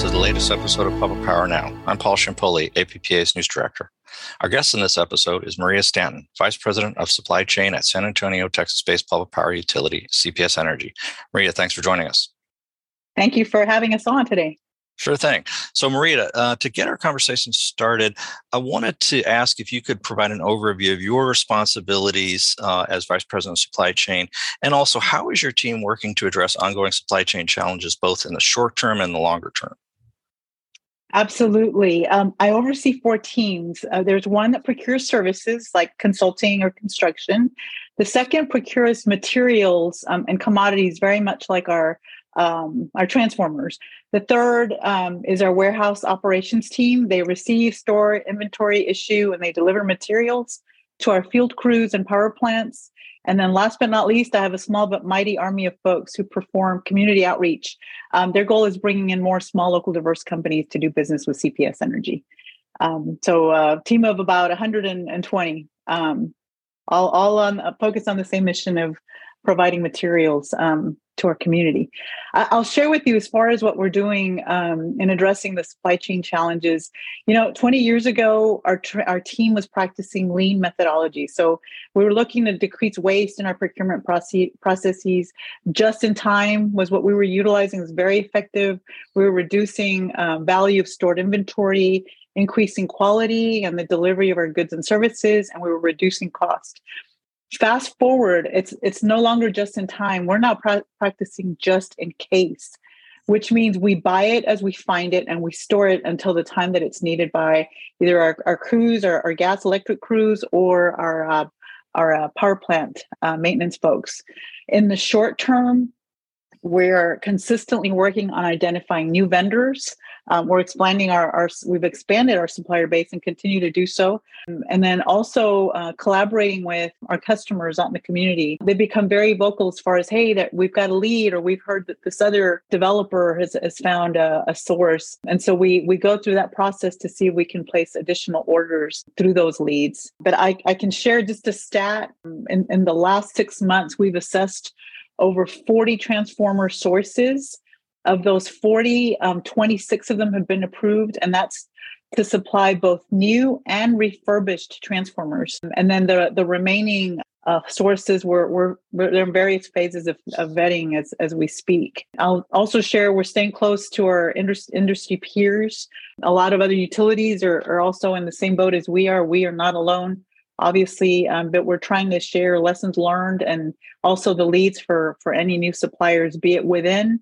to the latest episode of Public Power Now. I'm Paul Ciampoli, APPA's news director. Our guest in this episode is Maria Stanton, Vice President of Supply Chain at San Antonio, Texas based public power utility, CPS Energy. Maria, thanks for joining us. Thank you for having us on today. Sure thing. So, Maria, uh, to get our conversation started, I wanted to ask if you could provide an overview of your responsibilities uh, as Vice President of Supply Chain, and also how is your team working to address ongoing supply chain challenges, both in the short term and the longer term? Absolutely. Um, I oversee four teams. Uh, there's one that procures services like consulting or construction. The second procures materials um, and commodities, very much like our um, our transformers. The third um, is our warehouse operations team. They receive, store, inventory, issue, and they deliver materials to our field crews and power plants. And then, last but not least, I have a small but mighty army of folks who perform community outreach. Um, their goal is bringing in more small, local, diverse companies to do business with CPS Energy. Um, so, a team of about 120, um, all, all on uh, focused on the same mission of providing materials um, to our community. I'll share with you as far as what we're doing um, in addressing the supply chain challenges. You know, 20 years ago, our our team was practicing lean methodology. So we were looking to decrease waste in our procurement process- processes. Just in time was what we were utilizing. Was very effective. We were reducing um, value of stored inventory increasing quality and the delivery of our goods and services, and we were reducing cost fast forward it's it's no longer just in time we're now pra- practicing just in case which means we buy it as we find it and we store it until the time that it's needed by either our, our crews or our gas electric crews or our uh, our uh, power plant uh, maintenance folks in the short term we're consistently working on identifying new vendors. Um, we're expanding our, our, we've expanded our supplier base and continue to do so. And then also uh, collaborating with our customers out in the community. They become very vocal as far as, hey, that we've got a lead or we've heard that this other developer has, has found a, a source. And so we, we go through that process to see if we can place additional orders through those leads. But I, I can share just a stat. In, in the last six months, we've assessed over 40 transformer sources. Of those 40, um, 26 of them have been approved, and that's to supply both new and refurbished transformers. And then the, the remaining uh, sources were, were, they're in various phases of, of vetting as, as we speak. I'll also share we're staying close to our industry, industry peers. A lot of other utilities are, are also in the same boat as we are. We are not alone obviously um, but we're trying to share lessons learned and also the leads for for any new suppliers be it within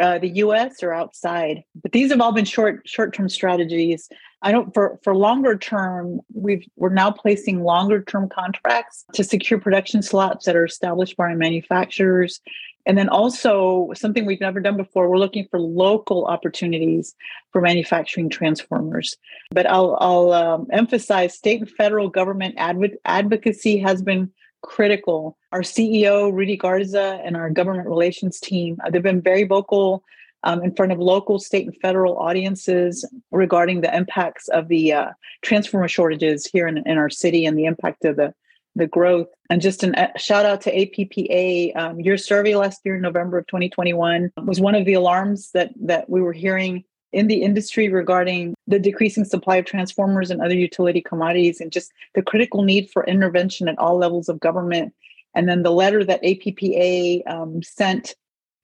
uh, the us or outside but these have all been short short term strategies i don't for for longer term we've we're now placing longer term contracts to secure production slots that are established by our manufacturers and then also something we've never done before, we're looking for local opportunities for manufacturing transformers. But I'll, I'll um, emphasize state and federal government adv- advocacy has been critical. Our CEO, Rudy Garza, and our government relations team, uh, they've been very vocal um, in front of local, state, and federal audiences regarding the impacts of the uh, transformer shortages here in, in our city and the impact of the the growth. And just a uh, shout out to APPA. Um, your survey last year, in November of 2021, was one of the alarms that that we were hearing in the industry regarding the decreasing supply of transformers and other utility commodities, and just the critical need for intervention at all levels of government. And then the letter that APPA um, sent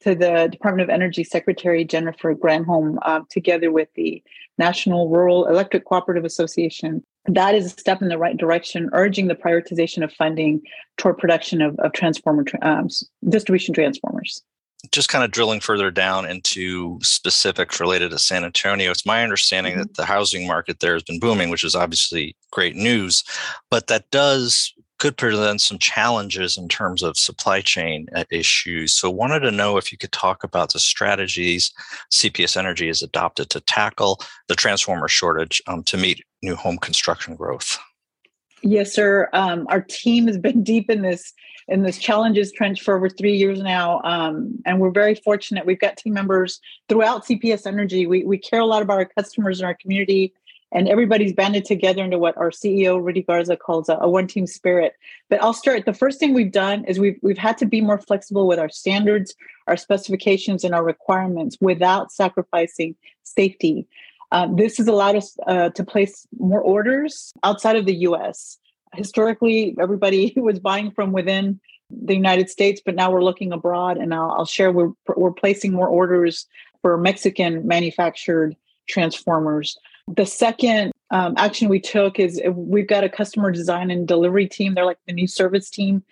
to the Department of Energy Secretary Jennifer Granholm, uh, together with the National Rural Electric Cooperative Association, that is a step in the right direction, urging the prioritization of funding toward production of, of transformer um, distribution transformers. Just kind of drilling further down into specifics related to San Antonio, it's my understanding mm-hmm. that the housing market there has been booming, which is obviously great news, but that does could present some challenges in terms of supply chain uh, issues. So, wanted to know if you could talk about the strategies CPS Energy has adopted to tackle the transformer shortage um, to meet new home construction growth. Yes, sir. Um, our team has been deep in this in this challenges trench for over three years now, um, and we're very fortunate. We've got team members throughout CPS Energy. We we care a lot about our customers and our community and everybody's banded together into what our CEO Rudy Garza calls a, a, one team spirit. But I'll start. The first thing we've done is we've we've had to be more flexible with our standards, our specifications, and our requirements without sacrificing safety. Um, this has allowed us uh, to place more orders outside of the U.S. Historically, everybody was buying from within the United States, but now we're looking abroad, and I'll, I'll share we're we're placing more orders for Mexican manufactured transformers. The second um, action we took is we've got a customer design and delivery team. They're like the new service team.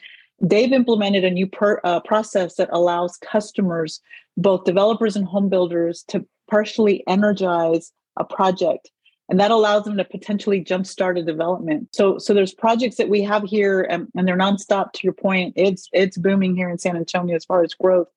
They've implemented a new per, uh, process that allows customers, both developers and home builders, to partially energize a project and that allows them to potentially jumpstart a development. So, so there's projects that we have here, and, and, they're nonstop. To your point, it's it's booming here in San Antonio as far as growth.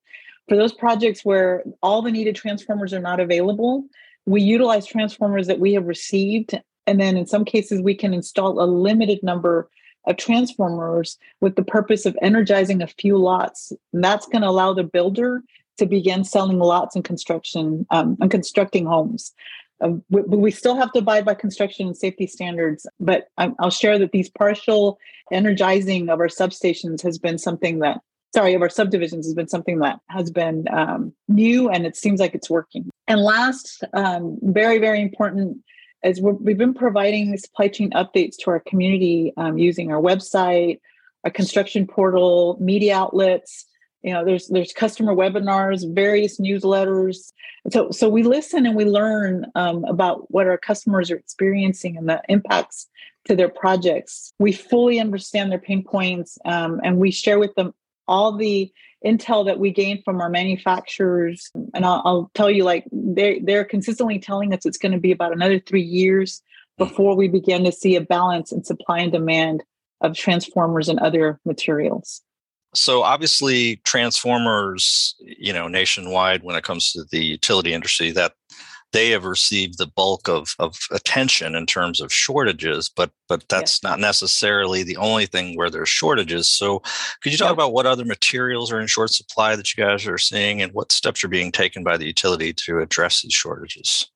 For those projects where all the needed transformers are not available, we utilize transformers that we have received. And then in some cases, we can install a limited number of transformers with the purpose of energizing a few lots. And that's going to allow the builder to begin selling lots and construction um, and constructing homes. Um, we, we, still have to abide by construction and safety standards, but i will share that these partial energizing of our substations has been something that sorry, of our subdivisions has been something that has been um, new and it seems like it's working. And last, um, very, very important, is we have been providing supply chain updates to our community um, using our website, our construction portal, media outlets. You know, there's there's customer webinars, various newsletters. So so we listen and we learn um, about what our customers are experiencing and the impacts to their projects. We fully understand their pain points um, and we share with them all the intel that we gain from our manufacturers and I'll, I'll, tell you like they they're consistently telling us it's going to be about another three years before we begin to see a balance in supply and demand of transformers and other materials so obviously transformers you know nationwide when it comes to the utility industry that they have received the bulk of, of attention in terms of shortages, but but that's yeah. not necessarily the only thing where there's shortages. So could you talk yeah. about what other materials are in short supply that you guys are seeing and what steps are being taken by the utility to address these shortages?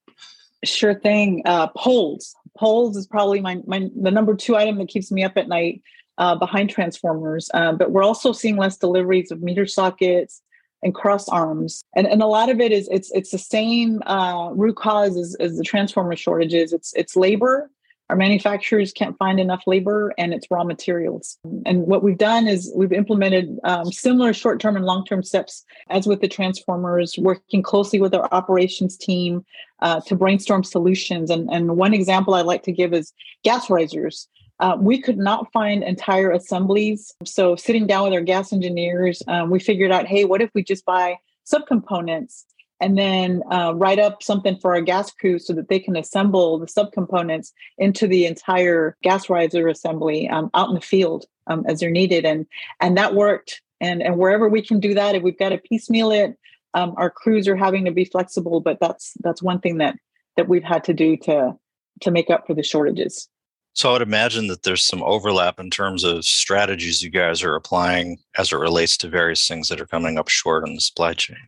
Sure thing. Uh, poles. Poles is probably my, my the number two item that keeps me up at night uh, behind transformers. Uh, but we're also seeing less deliveries of meter sockets, and cross arms. And, and a lot of it is it's it's the same uh, root cause as, as the transformer shortages. It's it's labor. Our manufacturers can't find enough labor and it's raw materials. And what we've done is we've implemented um, similar short term and long term steps as with the transformers, working closely with our operations team uh, to brainstorm solutions. And, and one example I like to give is gas risers. Uh, we could not find entire assemblies. So, sitting down with our gas engineers, um, we figured out hey, what if we just buy subcomponents and then uh, write up something for our gas crew so that they can assemble the subcomponents into the entire gas riser assembly um, out in the field um, as they're needed. And, and that worked. And, and wherever we can do that, if we've got to piecemeal it, um, our crews are having to be flexible. But that's that's one thing that that we've had to do to to make up for the shortages. So I would imagine that there's some overlap in terms of strategies you guys are applying as it relates to various things that are coming up short in the supply chain.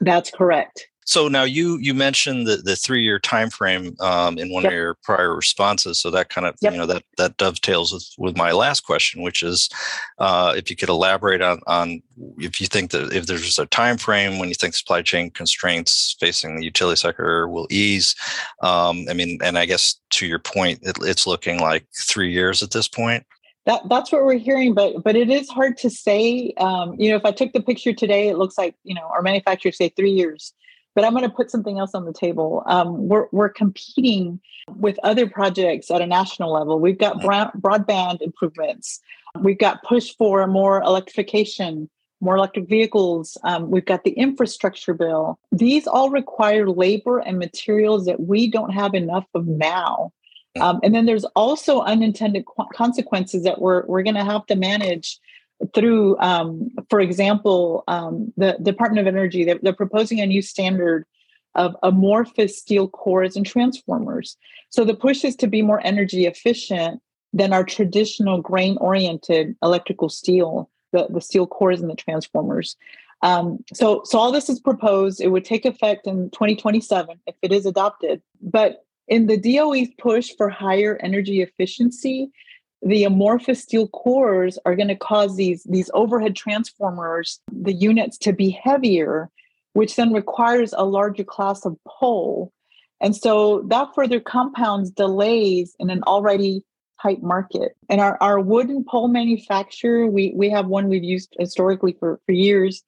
That's correct. So now you you mentioned the, the three year time frame um, in one yep. of your prior responses. So that kind of yep. you know that that dovetails with, with my last question, which is uh, if you could elaborate on on if you think that if there's a time frame when you think supply chain constraints facing the utility sector will ease. Um, I mean, and I guess to your point, it, it's looking like three years at this point. That, that's what we're hearing, but but it is hard to say. Um, you know, if I took the picture today, it looks like you know our manufacturers say three years but I'm going to put something else on the table. Um, we're, we're competing with other projects at a national level. We've got mm-hmm. broadband improvements. We've got push for more electrification, more electric vehicles. Um, we've got the infrastructure bill. These all require labor and materials that we don't have enough of now. Mm-hmm. Um, and then there's also unintended qu- consequences that we're, we're going to have to manage through, um, for example, um, the Department of Energy, they're, they're, proposing a new standard of amorphous steel cores and transformers. So the push is to be more energy efficient than our traditional grain oriented electrical steel, the, the steel cores and the transformers. Um, so, so all this is proposed. It would take effect in 2027 if it is adopted. But in the DOE's push for higher energy efficiency, the amorphous steel cores are going to cause these, these overhead transformers, the units to be heavier, which then requires a larger class of pole. And so that further compounds delays in an already tight market. And our, our wooden pole manufacturer, we, we have one we've used historically for, for years.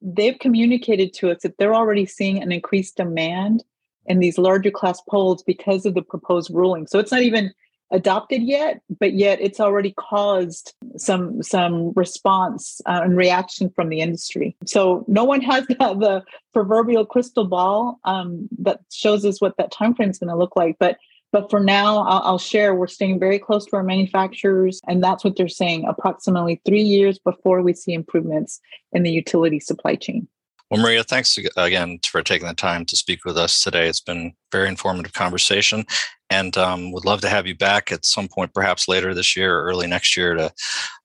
They've communicated to us that they're already seeing an increased demand in these larger class poles because of the proposed ruling. So it's not even adopted yet, but yet it's already caused some some response uh, and reaction from the industry. So no one has the, the proverbial crystal ball um, that shows us what that time frame is going to look like, but but for now, I'll, I'll, share we're staying very close to our manufacturers, and that's what they're saying approximately three years before we see improvements in the utility supply chain. Well, Maria, thanks again for taking the time to speak with us today. It's been very informative conversation, and um, would love to have you back at some point, perhaps later this year or early next year, to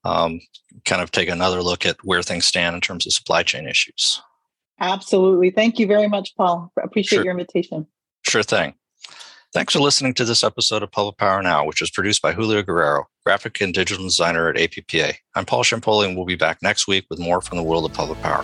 um, kind of take another look at where things stand in terms of supply chain issues. Absolutely. Thank you very much, Paul. Appreciate sure. your invitation. Sure thing. Thanks for listening to this episode of Public Power Now, which was produced by Julio Guerrero, graphic and digital designer at APPA. I'm Paul Ciampoli, and we'll be back next week with more from the world of public power.